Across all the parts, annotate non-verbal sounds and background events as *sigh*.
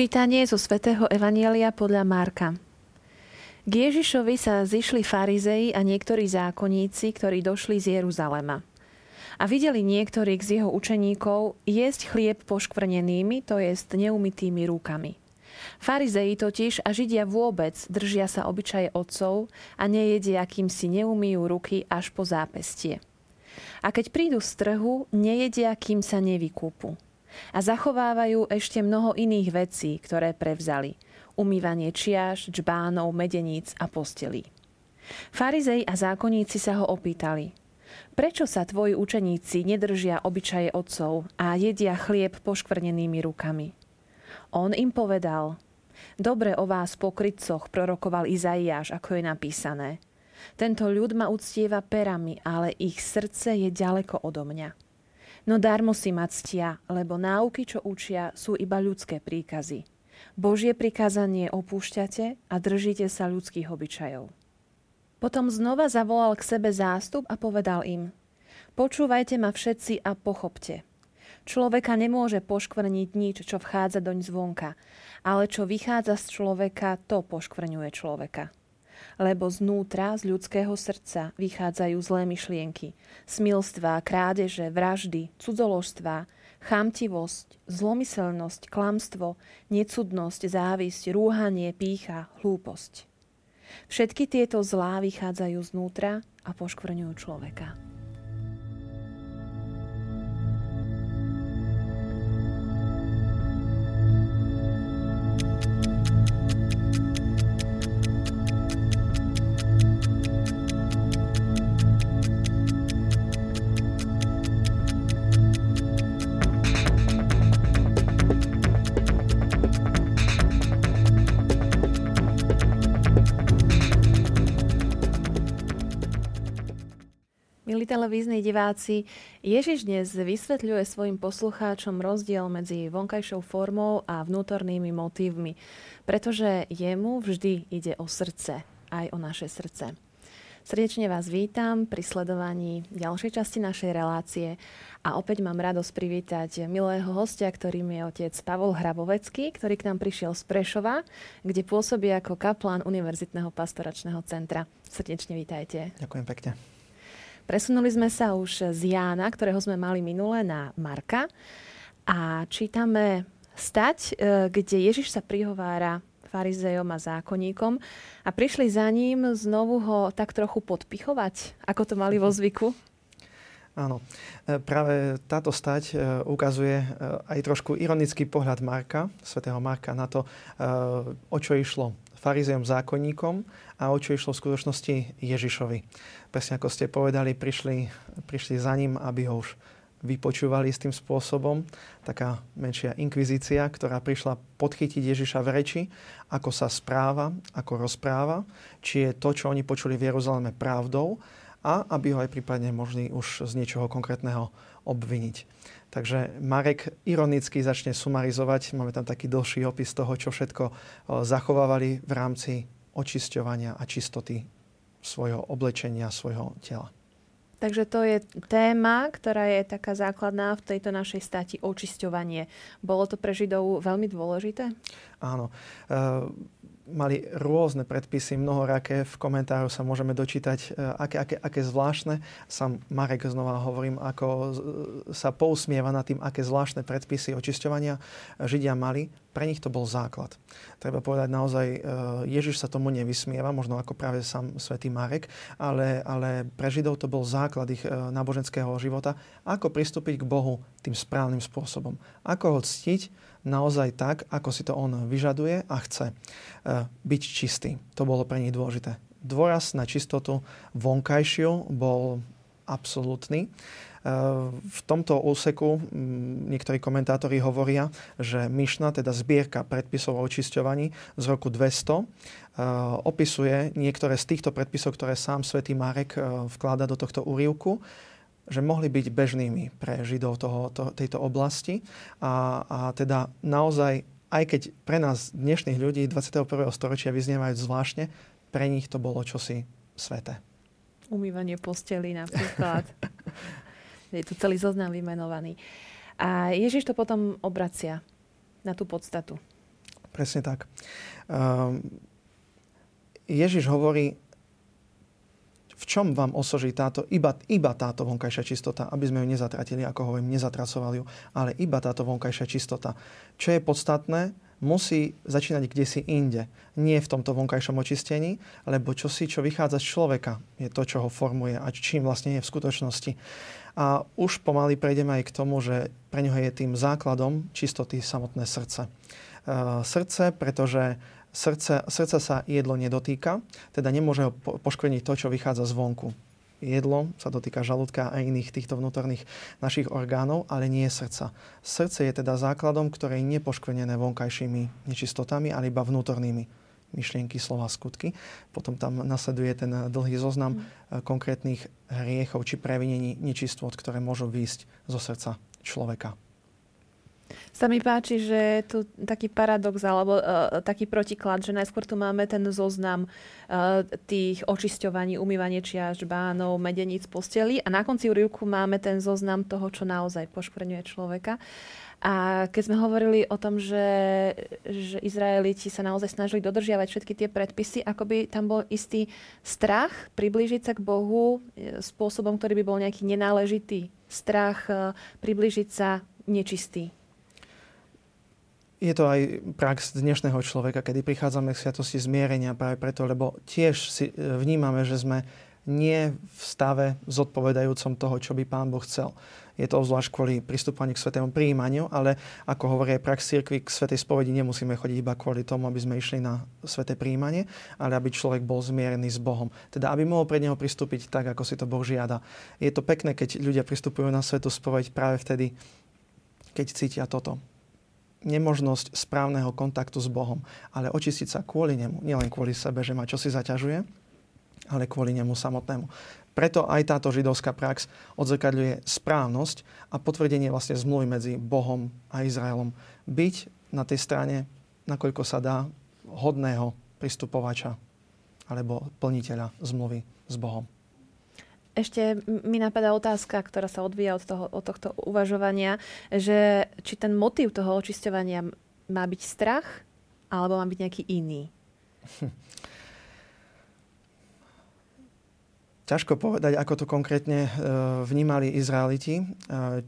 Čítanie zo svätého Evanielia podľa Marka. K Ježišovi sa zišli farizei a niektorí zákonníci, ktorí došli z Jeruzalema. A videli niektorých z jeho učeníkov jesť chlieb poškvrnenými, to jest neumytými rukami. Farizei totiž a Židia vôbec držia sa obyčaje otcov a nejedia, kým si neumýjú ruky až po zápestie. A keď prídu z trhu, nejedia, kým sa nevykúpu. A zachovávajú ešte mnoho iných vecí, ktoré prevzali. Umývanie čiaš, džbánov, medeníc a postelí. Farizej a zákonníci sa ho opýtali. Prečo sa tvoji učeníci nedržia obyčaje otcov a jedia chlieb poškvrnenými rukami? On im povedal, dobre o vás pokrytcoch prorokoval Izaiáš, ako je napísané. Tento ľud ma uctieva perami, ale ich srdce je ďaleko odo mňa. No darmo si ma ctia, lebo náuky, čo učia, sú iba ľudské príkazy. Božie prikázanie opúšťate a držíte sa ľudských obyčajov. Potom znova zavolal k sebe zástup a povedal im, počúvajte ma všetci a pochopte – Človeka nemôže poškvrniť nič, čo vchádza doň zvonka, ale čo vychádza z človeka, to poškvrňuje človeka. Lebo znútra, z ľudského srdca, vychádzajú zlé myšlienky, smilstva, krádeže, vraždy, cudzoložstva, chamtivosť, zlomyselnosť, klamstvo, necudnosť, závisť, rúhanie, pícha, hlúposť. Všetky tieto zlá vychádzajú znútra a poškvrňujú človeka. Televízni diváci, Ježiš dnes vysvetľuje svojim poslucháčom rozdiel medzi vonkajšou formou a vnútornými motívmi, pretože jemu vždy ide o srdce, aj o naše srdce. Srdečne vás vítam pri sledovaní ďalšej časti našej relácie a opäť mám radosť privítať milého hostia, ktorým je otec Pavol Hrabovecký, ktorý k nám prišiel z Prešova, kde pôsobí ako kaplán Univerzitného pastoračného centra. Srdečne vítajte. Ďakujem pekne. Presunuli sme sa už z Jána, ktorého sme mali minule, na Marka. A čítame stať, e, kde Ježiš sa prihovára farizejom a zákonníkom. A prišli za ním znovu ho tak trochu podpichovať, ako to mali vo zvyku. Áno, e, práve táto stať e, ukazuje aj trošku ironický pohľad Marka, svätého Marka, na to, o čo išlo farizejom zákonníkom a o čo išlo v skutočnosti Ježišovi. Presne ako ste povedali, prišli, prišli za ním, aby ho už vypočúvali s tým spôsobom. Taká menšia inkvizícia, ktorá prišla podchytiť Ježiša v reči, ako sa správa, ako rozpráva, či je to, čo oni počuli v Jeruzaleme pravdou a aby ho aj prípadne možný už z niečoho konkrétneho obviniť. Takže Marek ironicky začne sumarizovať. Máme tam taký dlhší opis toho, čo všetko zachovávali v rámci očisťovania a čistoty svojho oblečenia, svojho tela. Takže to je téma, ktorá je taká základná v tejto našej stati, očisťovanie. Bolo to pre Židov veľmi dôležité? Áno. E- mali rôzne predpisy, mnohoraké. V komentáru sa môžeme dočítať, e, aké, aké, aké zvláštne. Sam Marek znova hovorím, ako sa pousmieva nad tým, aké zvláštne predpisy očisťovania Židia mali. Pre nich to bol základ. Treba povedať naozaj, e, Ježiš sa tomu nevysmieva, možno ako práve sám svätý Marek, ale, ale pre Židov to bol základ ich e, náboženského života. Ako pristúpiť k Bohu tým správnym spôsobom. Ako ho ctiť, naozaj tak, ako si to on vyžaduje a chce. E, byť čistý. To bolo pre nich dôležité. Dôraz na čistotu vonkajšiu bol absolútny. E, v tomto úseku niektorí komentátori hovoria, že Myšna, teda zbierka predpisov o očisťovaní z roku 200, e, opisuje niektoré z týchto predpisov, ktoré sám svätý Marek vklada do tohto úrivku že mohli byť bežnými pre Židov toho, to, tejto oblasti. A, a teda naozaj, aj keď pre nás dnešných ľudí 21. storočia vyznievajú zvláštne, pre nich to bolo čosi sveté. Umývanie posteli napríklad. *laughs* Je tu celý zoznam vymenovaný. A Ježiš to potom obracia na tú podstatu. Presne tak. Um, Ježiš hovorí, v čom vám osoží táto, iba, iba táto vonkajšia čistota, aby sme ju nezatratili, ako hovorím, nezatracovali ju, ale iba táto vonkajšia čistota. Čo je podstatné, musí začínať kde si inde. Nie v tomto vonkajšom očistení, lebo čo si, čo vychádza z človeka, je to, čo ho formuje a čím vlastne je v skutočnosti. A už pomaly prejdeme aj k tomu, že pre neho je tým základom čistoty samotné srdce. Uh, srdce, pretože srdce, srdce sa jedlo nedotýka, teda nemôže ho poškvrniť to, čo vychádza zvonku jedlo sa dotýka žalúdka a iných týchto vnútorných našich orgánov, ale nie srdca. Srdce je teda základom, ktoré je nepoškvrnené vonkajšími nečistotami, ale iba vnútornými myšlienky, slova, skutky. Potom tam nasleduje ten dlhý zoznam mm. konkrétnych hriechov či previnení nečistôt, ktoré môžu výjsť zo srdca človeka sa mi páči, že tu taký paradox alebo uh, taký protiklad, že najskôr tu máme ten zoznam uh, tých očisťovaní, umývanie čiaž, bánov, medeníc, posteli a na konci úrivku máme ten zoznam toho, čo naozaj poškvrňuje človeka. A keď sme hovorili o tom, že, že Izraeliti sa naozaj snažili dodržiavať všetky tie predpisy, ako by tam bol istý strach priblížiť sa k Bohu e, spôsobom, ktorý by bol nejaký nenáležitý. Strach priblížiť sa nečistý je to aj prax dnešného človeka, kedy prichádzame k sviatosti zmierenia práve preto, lebo tiež si e, vnímame, že sme nie v stave zodpovedajúcom toho, čo by Pán Boh chcel. Je to zvlášť kvôli pristúpaniu k svetému príjmaniu, ale ako hovorí prax cirkvi, k svetej spovedi nemusíme chodiť iba kvôli tomu, aby sme išli na sveté príjmanie, ale aby človek bol zmierený s Bohom. Teda aby mohol pred neho pristúpiť tak, ako si to Boh žiada. Je to pekné, keď ľudia pristupujú na svetú spoveď práve vtedy, keď cítia toto nemožnosť správneho kontaktu s Bohom, ale očistiť sa kvôli nemu, nielen kvôli sebe, že ma čosi zaťažuje, ale kvôli nemu samotnému. Preto aj táto židovská prax odzrkadľuje správnosť a potvrdenie vlastne zmluvy medzi Bohom a Izraelom. Byť na tej strane, nakoľko sa dá, hodného pristupovača alebo plniteľa zmluvy s Bohom. Ešte mi napadá otázka, ktorá sa odvíja od, toho, od tohto uvažovania, že či ten motív toho očisťovania má byť strach, alebo má byť nejaký iný? *laughs* Ťažko povedať, ako to konkrétne e, vnímali Izraeliti, e,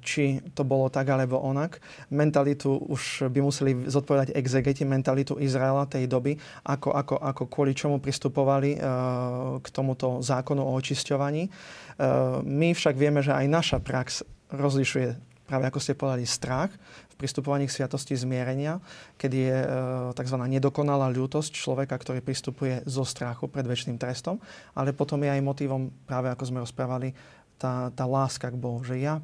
či to bolo tak alebo onak. Mentalitu už by museli zodpovedať exegeti, mentalitu Izraela tej doby, ako, ako, ako kvôli čomu pristupovali e, k tomuto zákonu o očisťovaní. My však vieme, že aj naša prax rozlišuje práve ako ste povedali, strach v pristupovaní k sviatosti zmierenia, kedy je e, tzv. nedokonalá ľútosť človeka, ktorý pristupuje zo strachu pred väčšným trestom, ale potom je aj motivom, práve ako sme rozprávali, tá, tá láska k Bohu, že ja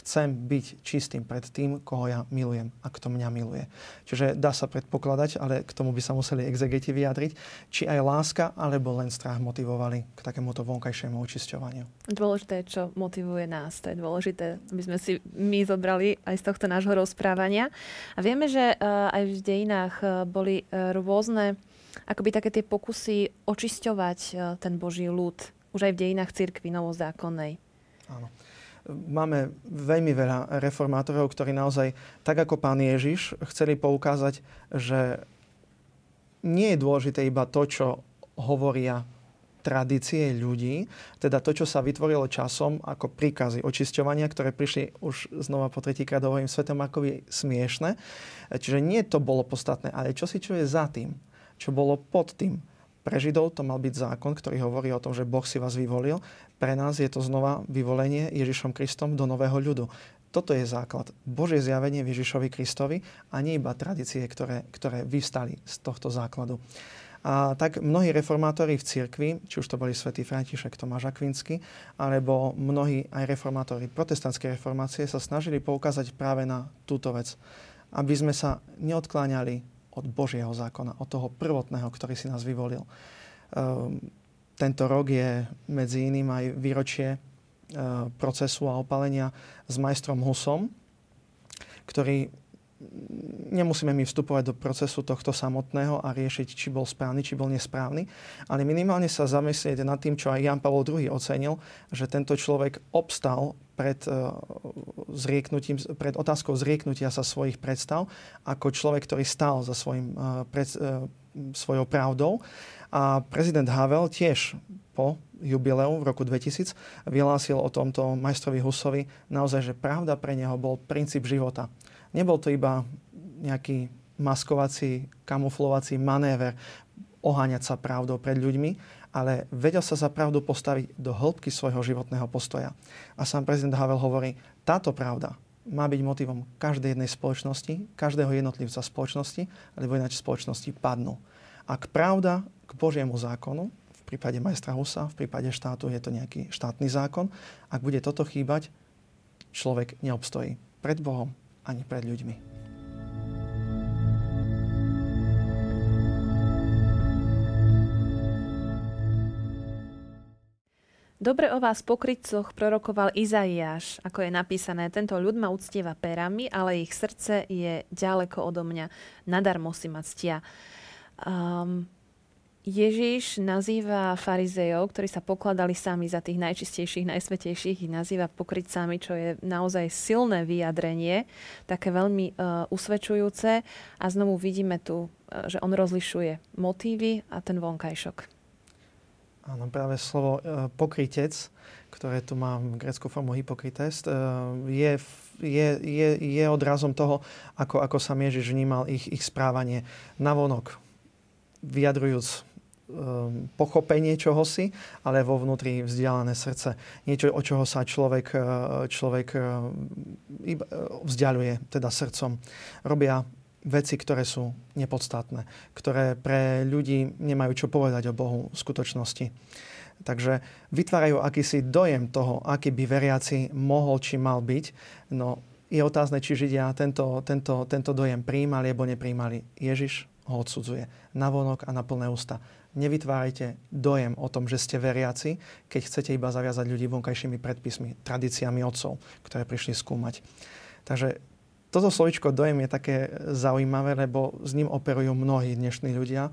chcem byť čistým pred tým, koho ja milujem a kto mňa miluje. Čiže dá sa predpokladať, ale k tomu by sa museli exegeti vyjadriť, či aj láska alebo len strach motivovali k takémuto vonkajšiemu očisťovaniu. Dôležité je, čo motivuje nás. To je dôležité, aby sme si my zobrali aj z tohto nášho rozprávania. A vieme, že aj v dejinách boli e, rôzne akoby také tie pokusy očisťovať e, ten Boží ľud už aj v dejinách cirkvi novozákonnej. Áno máme veľmi veľa reformátorov, ktorí naozaj, tak ako pán Ježiš, chceli poukázať, že nie je dôležité iba to, čo hovoria tradície ľudí, teda to, čo sa vytvorilo časom ako príkazy očisťovania, ktoré prišli už znova po tretíkrát hovorím Svetom Markovi smiešne. Čiže nie to bolo podstatné, ale čo si čo je za tým, čo bolo pod tým. Pre Židov to mal byť zákon, ktorý hovorí o tom, že Boh si vás vyvolil. Pre nás je to znova vyvolenie Ježišom Kristom do nového ľudu. Toto je základ. Božie zjavenie Ježišovi Kristovi a nie iba tradície, ktoré, ktoré vyvstali z tohto základu. A tak mnohí reformátori v cirkvi, či už to boli svätý František Tomáš Akvinsky, alebo mnohí aj reformátori protestantskej reformácie sa snažili poukázať práve na túto vec. Aby sme sa neodkláňali od Božieho zákona, od toho prvotného, ktorý si nás vyvolil. Ehm, tento rok je medzi iným aj výročie e, procesu a opalenia s majstrom Husom, ktorý nemusíme my vstupovať do procesu tohto samotného a riešiť, či bol správny, či bol nesprávny, ale minimálne sa zamyslieť nad tým, čo aj Jan Pavol II ocenil, že tento človek obstal pred, zrieknutím, pred otázkou zrieknutia sa svojich predstav, ako človek, ktorý stál za svojim, pred, svojou pravdou. A prezident Havel tiež po jubileu v roku 2000 vyhlásil o tomto majstrovi Husovi naozaj, že pravda pre neho bol princíp života. Nebol to iba nejaký maskovací, kamuflovací manéver, oháňať sa pravdou pred ľuďmi, ale vedel sa za pravdu postaviť do hĺbky svojho životného postoja. A sám prezident Havel hovorí, táto pravda má byť motivom každej jednej spoločnosti, každého jednotlivca spoločnosti, alebo ináč spoločnosti padnú. Ak pravda k Božiemu zákonu, v prípade majstra Husa, v prípade štátu je to nejaký štátny zákon, ak bude toto chýbať, človek neobstojí pred Bohom ani pred ľuďmi. Dobre o vás pokrytcoch prorokoval Izaiáš, ako je napísané, tento ľud ma uctieva perami, ale ich srdce je ďaleko odo mňa, nadarmo si ma ctia. Um, Ježiš nazýva farizejov, ktorí sa pokladali sami za tých najčistejších, najsvetejších, ich nazýva pokrytcami, čo je naozaj silné vyjadrenie, také veľmi uh, usvedčujúce. A znovu vidíme tu, uh, že on rozlišuje motívy a ten vonkajšok. Áno, práve slovo uh, pokrytec, ktoré tu má v greckou formu hypokrites, uh, je, je, je, je odrazom toho, ako, ako sa Ježiš vnímal ich, ich správanie navonok, vyjadrujúc um, pochopenie čohosi, ale vo vnútri vzdialené srdce. Niečo, od čoho sa človek, uh, človek vzdialuje, teda srdcom. Robia veci, ktoré sú nepodstatné, ktoré pre ľudí nemajú čo povedať o Bohu v skutočnosti. Takže vytvárajú akýsi dojem toho, aký by veriaci mohol či mal byť. No je otázne, či Židia tento, tento, tento dojem príjmali alebo nepríjmali. Ježiš ho odsudzuje navonok a na plné ústa nevytvárajte dojem o tom, že ste veriaci, keď chcete iba zaviazať ľudí vonkajšími predpismi, tradíciami otcov, ktoré prišli skúmať. Takže toto slovičko dojem je také zaujímavé, lebo s ním operujú mnohí dnešní ľudia, e,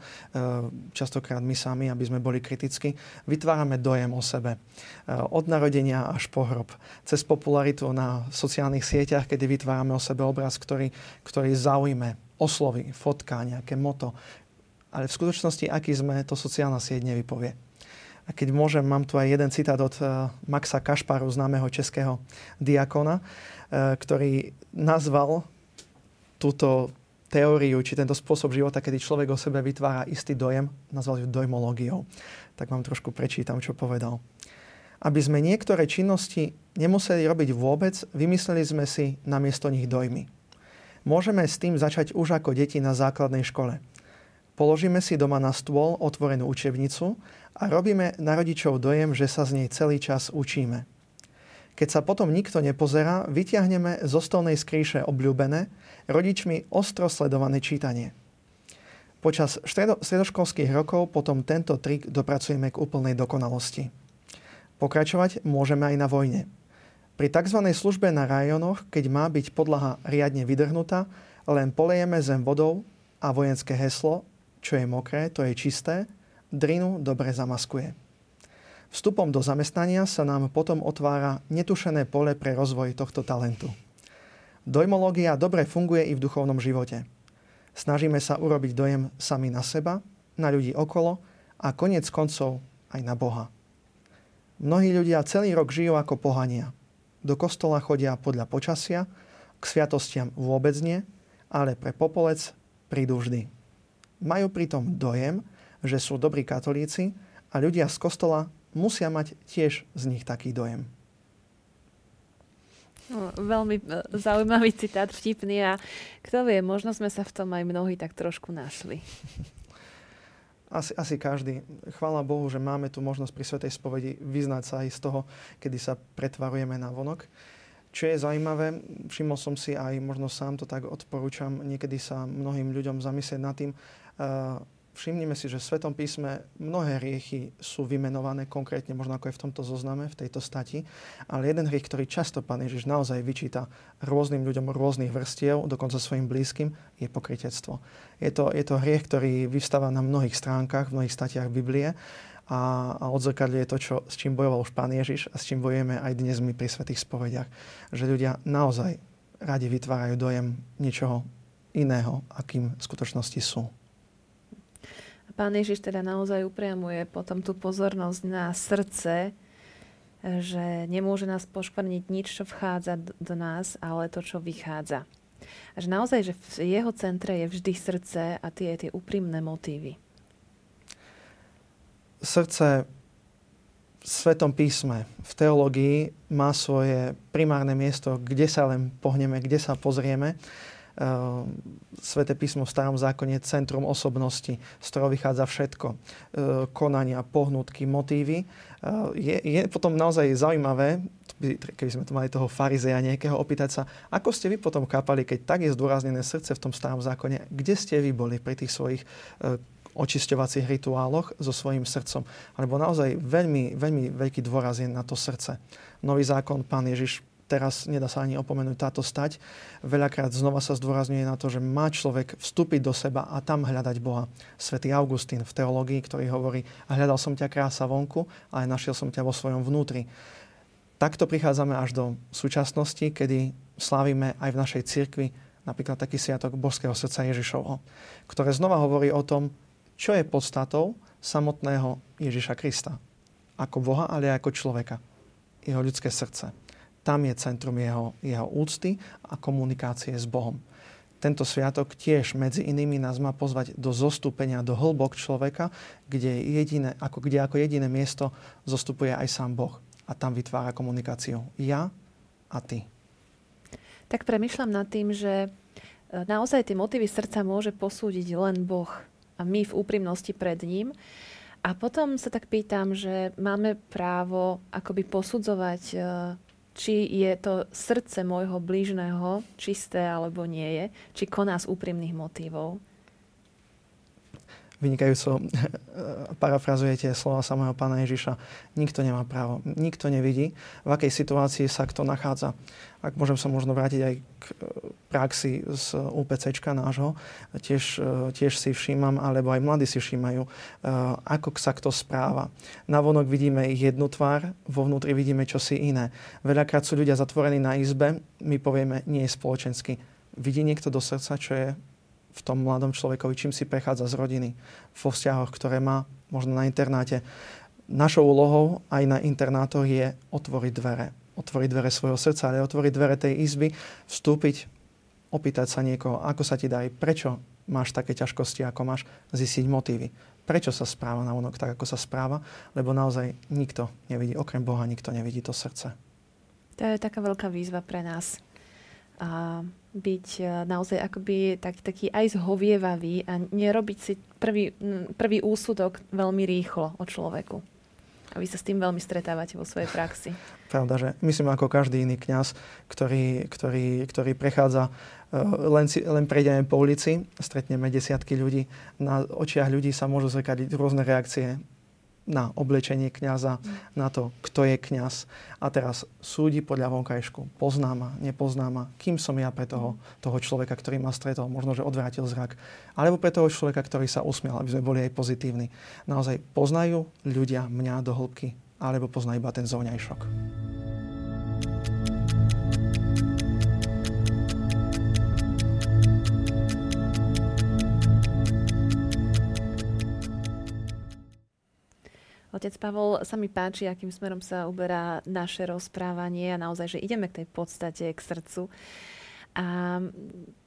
častokrát my sami, aby sme boli kriticky. Vytvárame dojem o sebe. E, od narodenia až po hrob. Cez popularitu na sociálnych sieťach, kedy vytvárame o sebe obraz, ktorý, ktorý zaujme, oslovy, fotka, nejaké moto, ale v skutočnosti, aký sme, to sociálna sieť nevypovie. A keď môžem, mám tu aj jeden citát od uh, Maxa Kašparu, známeho českého diakona, ktorý nazval túto teóriu, či tento spôsob života, kedy človek o sebe vytvára istý dojem, nazval ju dojmológiou. Tak vám trošku prečítam, čo povedal. Aby sme niektoré činnosti nemuseli robiť vôbec, vymysleli sme si namiesto nich dojmy. Môžeme s tým začať už ako deti na základnej škole – Položíme si doma na stôl otvorenú učebnicu a robíme na rodičov dojem, že sa z nej celý čas učíme. Keď sa potom nikto nepozerá, vyťahneme zo stolnej skríše obľúbené, rodičmi ostro sledované čítanie. Počas stredo- stredoškolských rokov potom tento trik dopracujeme k úplnej dokonalosti. Pokračovať môžeme aj na vojne. Pri tzv. službe na rajonoch, keď má byť podlaha riadne vydrhnutá, len polejeme zem vodou a vojenské heslo čo je mokré, to je čisté, drinu dobre zamaskuje. Vstupom do zamestnania sa nám potom otvára netušené pole pre rozvoj tohto talentu. Dojmológia dobre funguje i v duchovnom živote. Snažíme sa urobiť dojem sami na seba, na ľudí okolo a konec koncov aj na Boha. Mnohí ľudia celý rok žijú ako pohania. Do kostola chodia podľa počasia, k sviatostiam vôbec nie, ale pre popolec prídu vždy. Majú pritom dojem, že sú dobrí katolíci a ľudia z kostola musia mať tiež z nich taký dojem. No, veľmi e, zaujímavý citát, vtipný a kto vie, možno sme sa v tom aj mnohí tak trošku našli. *laughs* Asi, asi každý. Chvála Bohu, že máme tu možnosť pri Svetej spovedi vyznať sa aj z toho, kedy sa pretvarujeme na vonok. Čo je zaujímavé, všimol som si aj, možno sám to tak odporúčam, niekedy sa mnohým ľuďom zamyslieť nad tým, Všimnime si, že v Svetom písme mnohé hriechy sú vymenované konkrétne, možno ako je v tomto zozname, v tejto stati, ale jeden hriech, ktorý často Pán Ježiš naozaj vyčíta rôznym ľuďom rôznych vrstiev, dokonca svojim blízkym, je pokrytectvo. Je to, je to hriech, ktorý vyvstáva na mnohých stránkach, v mnohých statiach Biblie a, a odzrkadľuje to, čo, s čím bojoval už Pán Ježiš a s čím bojujeme aj dnes my pri Svetých spovediach. Že ľudia naozaj radi vytvárajú dojem niečoho iného, akým v skutočnosti sú. Pán Ježiš teda naozaj upriamuje potom tú pozornosť na srdce, že nemôže nás poškvrniť nič, čo vchádza do nás, ale to, čo vychádza. A že naozaj, že v jeho centre je vždy srdce a tie, tie úprimné motívy. Srdce v Svetom písme, v teológii má svoje primárne miesto, kde sa len pohneme, kde sa pozrieme. Ehm, Sveté písmo v starom zákone je centrum osobnosti, z ktorého vychádza všetko. Ehm, konania, pohnutky, motívy. Ehm, je, je potom naozaj zaujímavé, keby sme tu mali toho farizeja nejakého, opýtať sa, ako ste vy potom kápali, keď tak je zdôraznené srdce v tom starom zákone, kde ste vy boli pri tých svojich očisťovacích rituáloch so svojím srdcom. Alebo naozaj veľmi, veľmi veľký dôraz je na to srdce. Nový zákon, pán Ježiš teraz nedá sa ani opomenúť táto stať. Veľakrát znova sa zdôrazňuje na to, že má človek vstúpiť do seba a tam hľadať Boha. Svetý Augustín v teológii, ktorý hovorí, a hľadal som ťa krása vonku, ale našiel som ťa vo svojom vnútri. Takto prichádzame až do súčasnosti, kedy slávime aj v našej cirkvi napríklad taký sviatok Božského srdca Ježišovho, ktoré znova hovorí o tom, čo je podstatou samotného Ježiša Krista. Ako Boha, ale aj ako človeka. Jeho ľudské srdce. Tam je centrum jeho, jeho úcty a komunikácie s Bohom. Tento sviatok tiež medzi inými nás má pozvať do zostúpenia do hĺbok človeka, kde, jediné, ako, kde ako jediné miesto zostupuje aj sám Boh. A tam vytvára komunikáciu ja a ty. Tak premyšľam nad tým, že e, naozaj tie motívy srdca môže posúdiť len Boh a my v úprimnosti pred ním. A potom sa tak pýtam, že máme právo akoby posudzovať e, či je to srdce môjho blížneho čisté alebo nie je, či koná z úprimných motívov. Vynikajúco *laughs* parafrazujete slova samého pána Ježiša. Nikto nemá právo, nikto nevidí, v akej situácii sa kto nachádza ak môžem sa možno vrátiť aj k praxi z UPCčka nášho, tiež, e, tiež si všímam, alebo aj mladí si všímajú, e, ako sa kto správa. Navonok vidíme jednu tvár, vo vnútri vidíme čosi iné. Veľakrát sú ľudia zatvorení na izbe, my povieme, nie je spoločensky. Vidí niekto do srdca, čo je v tom mladom človekovi, čím si prechádza z rodiny, vo vzťahoch, ktoré má, možno na internáte. Našou úlohou aj na internátoch je otvoriť dvere otvoriť dvere svojho srdca, ale otvoriť dvere tej izby, vstúpiť, opýtať sa niekoho, ako sa ti dá, prečo máš také ťažkosti, ako máš, zistiť motívy. Prečo sa správa na onok tak, ako sa správa, lebo naozaj nikto nevidí, okrem Boha nikto nevidí to srdce. To je taká veľká výzva pre nás. A byť e, naozaj akoby tak, taký aj zhovievavý a nerobiť si prvý, prvý úsudok veľmi rýchlo o človeku. A vy sa s tým veľmi stretávate vo svojej praxi. Pravda, že myslím ako každý iný kňaz, ktorý, ktorý, ktorý prechádza, len, si, len prejdeme po ulici, stretneme desiatky ľudí, na očiach ľudí sa môžu zrkadiť rôzne reakcie na oblečenie kňaza, na to, kto je kňaz. A teraz súdi podľa vonkajšku. Pozná ma, nepozná. Kým som ja pre toho, toho človeka, ktorý ma stretol, možno, že odvrátil zrak. Alebo pre toho človeka, ktorý sa usmiel, aby sme boli aj pozitívni. Naozaj poznajú ľudia mňa do hĺbky, alebo poznajú iba ten zovňajšok. Otec Pavol, sa mi páči, akým smerom sa uberá naše rozprávanie a naozaj, že ideme k tej podstate, k srdcu. A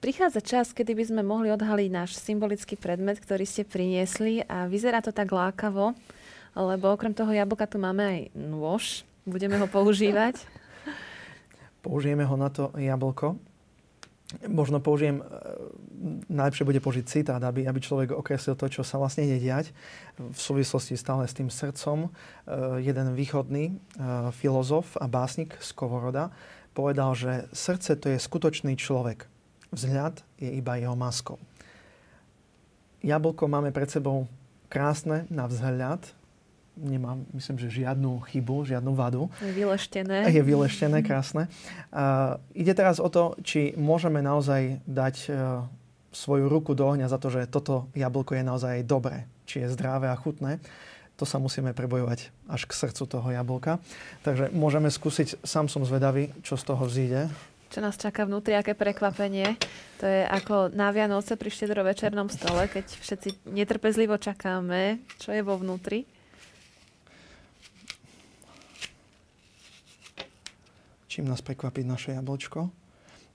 prichádza čas, kedy by sme mohli odhaliť náš symbolický predmet, ktorý ste priniesli a vyzerá to tak lákavo, lebo okrem toho jablka tu máme aj nôž. Budeme ho používať. *laughs* Použijeme ho na to jablko. Možno použijem, e, najlepšie bude použiť citát, aby, aby človek okreslil to, čo sa vlastne ide diať. V súvislosti stále s tým srdcom, e, jeden východný e, filozof a básnik z Kovoroda povedal, že srdce to je skutočný človek. Vzhľad je iba jeho maskou. Jablko máme pred sebou krásne na vzhľad, nemá, myslím, že žiadnu chybu, žiadnu vadu. Je vyleštené. Je vyleštené, krásne. Uh, ide teraz o to, či môžeme naozaj dať uh, svoju ruku do ohňa za to, že toto jablko je naozaj dobré, či je zdravé a chutné. to sa musíme prebojovať až k srdcu toho jablka. Takže môžeme skúsiť, sám som zvedavý, čo z toho vzíde. Čo nás čaká vnútri, aké prekvapenie. To je ako na Vianoce pri štedrovečernom stole, keď všetci netrpezlivo čakáme, čo je vo vnútri. Čím nás prekvapí naše jablčko?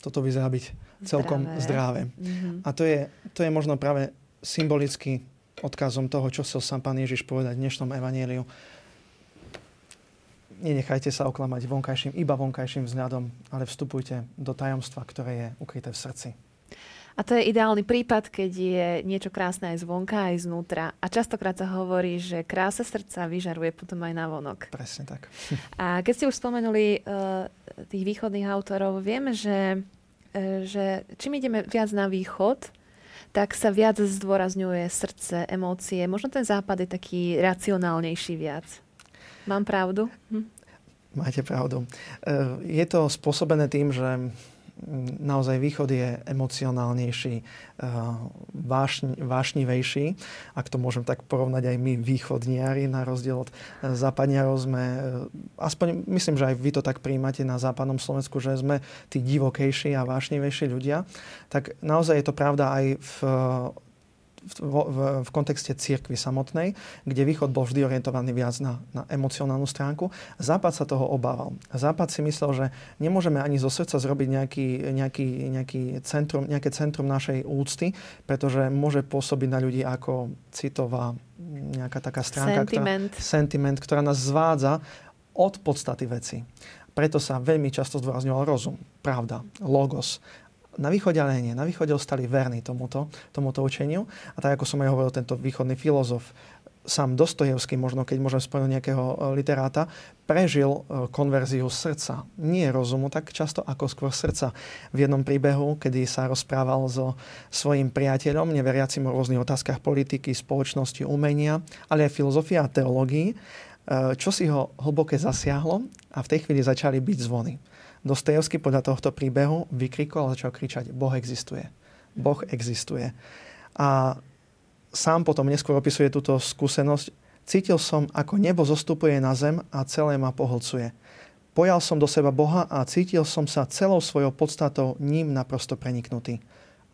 Toto vyzerá byť celkom zdravé. zdravé. Mm-hmm. A to je, to je možno práve symbolicky odkazom toho, čo chcel sám pán Ježiš povedať v dnešnom evanieliu nenechajte sa oklamať vonkajším, iba vonkajším vzhľadom, ale vstupujte do tajomstva, ktoré je ukryté v srdci. A to je ideálny prípad, keď je niečo krásne aj zvonka, aj znútra. A častokrát sa hovorí, že krása srdca vyžaruje potom aj na vonok. Presne tak. A keď ste už spomenuli uh, tých východných autorov, vieme, že, uh, že čím ideme viac na východ, tak sa viac zdôrazňuje srdce, emócie. Možno ten západ je taký racionálnejší viac. Mám pravdu? Hm. Máte pravdu. E, je to spôsobené tým, že naozaj východ je emocionálnejší, e, vášň, vášnivejší. Ak to môžem tak porovnať aj my východniari, na rozdiel od západniarov sme, e, aspoň myslím, že aj vy to tak príjmate na západnom Slovensku, že sme tí divokejší a vášnivejší ľudia, tak naozaj je to pravda aj v v, v, v kontexte cirkvy samotnej, kde východ bol vždy orientovaný viac na, na emocionálnu stránku. Západ sa toho obával. Západ si myslel, že nemôžeme ani zo srdca zrobiť nejaký, nejaký, nejaký centrum, nejaké centrum našej úcty, pretože môže pôsobiť na ľudí ako citová nejaká taká stránka, sentiment. Ktorá, sentiment, ktorá nás zvádza od podstaty veci. Preto sa veľmi často zdôrazňoval rozum, pravda, logos na východe ale nie. Na východe ostali verní tomuto, tomuto učeniu. A tak ako som aj hovoril, tento východný filozof, sám Dostojevský, možno keď môžem spomenúť nejakého e, literáta, prežil e, konverziu srdca. Nie rozumu tak často, ako skôr srdca. V jednom príbehu, kedy sa rozprával so svojim priateľom, neveriacim o rôznych otázkach politiky, spoločnosti, umenia, ale aj filozofia a teológii, e, čo si ho hlboké zasiahlo a v tej chvíli začali byť zvony. Dostojevský podľa tohto príbehu vykrikol a začal kričať Boh existuje. Boh existuje. A sám potom neskôr opisuje túto skúsenosť. Cítil som, ako nebo zostupuje na zem a celé ma pohlcuje. Pojal som do seba Boha a cítil som sa celou svojou podstatou ním naprosto preniknutý.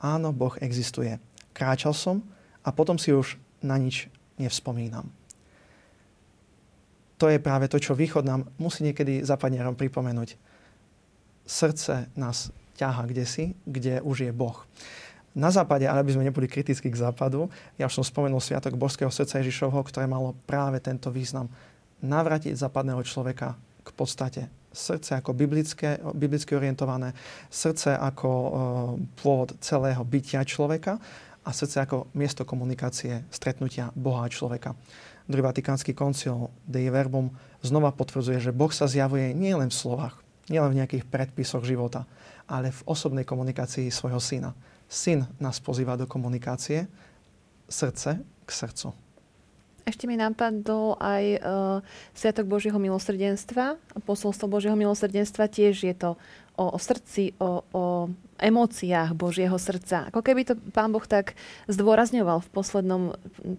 Áno, Boh existuje. Kráčal som a potom si už na nič nevspomínam. To je práve to, čo východ nám musí niekedy zapadnierom pripomenúť srdce nás ťaha kde si, kde už je Boh. Na západe, ale aby sme neboli kritickí k západu, ja už som spomenul Sviatok Božského srdca Ježišovho, ktoré malo práve tento význam. Navratiť západného človeka k podstate. Srdce ako biblické, biblicky orientované, srdce ako e, pôvod celého bytia človeka a srdce ako miesto komunikácie, stretnutia Boha a človeka. Druhý Vatikánsky koncil Dei Verbum znova potvrdzuje, že Boh sa zjavuje nielen v slovách, nielen v nejakých predpisoch života, ale v osobnej komunikácii svojho syna. Syn nás pozýva do komunikácie srdce k srdcu. Ešte mi napadol aj uh, Sviatok Božieho milosrdenstva. Posolstvo Božieho milosrdenstva tiež je to o, o srdci, o, o emóciách Božieho srdca. Ako keby to Pán Boh tak zdôrazňoval v poslednom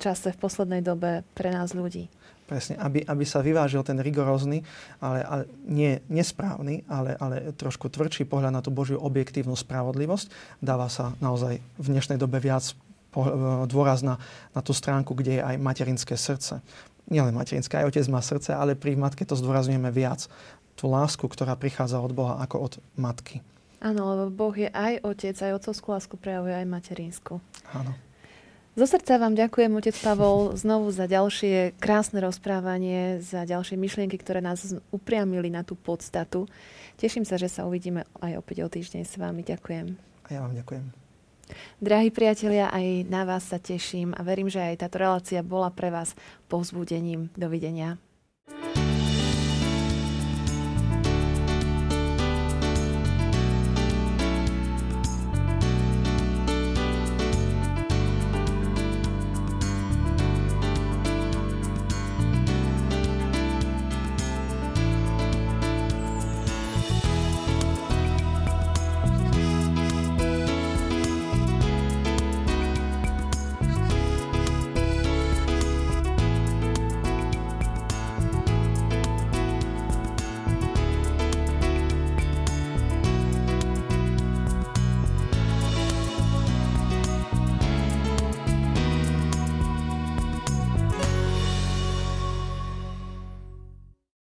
čase, v poslednej dobe pre nás ľudí. Presne, aby, aby sa vyvážil ten rigorózny, ale, ale nie nesprávny, ale, ale trošku tvrdší pohľad na tú Božiu objektívnu spravodlivosť. Dáva sa naozaj v dnešnej dobe viac dôraz na, na tú stránku, kde je aj materinské srdce. Nielen materinské, aj otec má srdce, ale pri matke to zdôrazňujeme viac. Tú lásku, ktorá prichádza od Boha ako od matky. Áno, lebo Boh je aj otec, aj otcovskú lásku prejavuje aj materinskú. Áno. Zo srdca vám ďakujem, otec Pavol, znovu za ďalšie krásne rozprávanie, za ďalšie myšlienky, ktoré nás upriamili na tú podstatu. Teším sa, že sa uvidíme aj opäť o týždeň s vami. Ďakujem. A ja vám ďakujem. Drahí priatelia, aj na vás sa teším a verím, že aj táto relácia bola pre vás povzbudením. Dovidenia.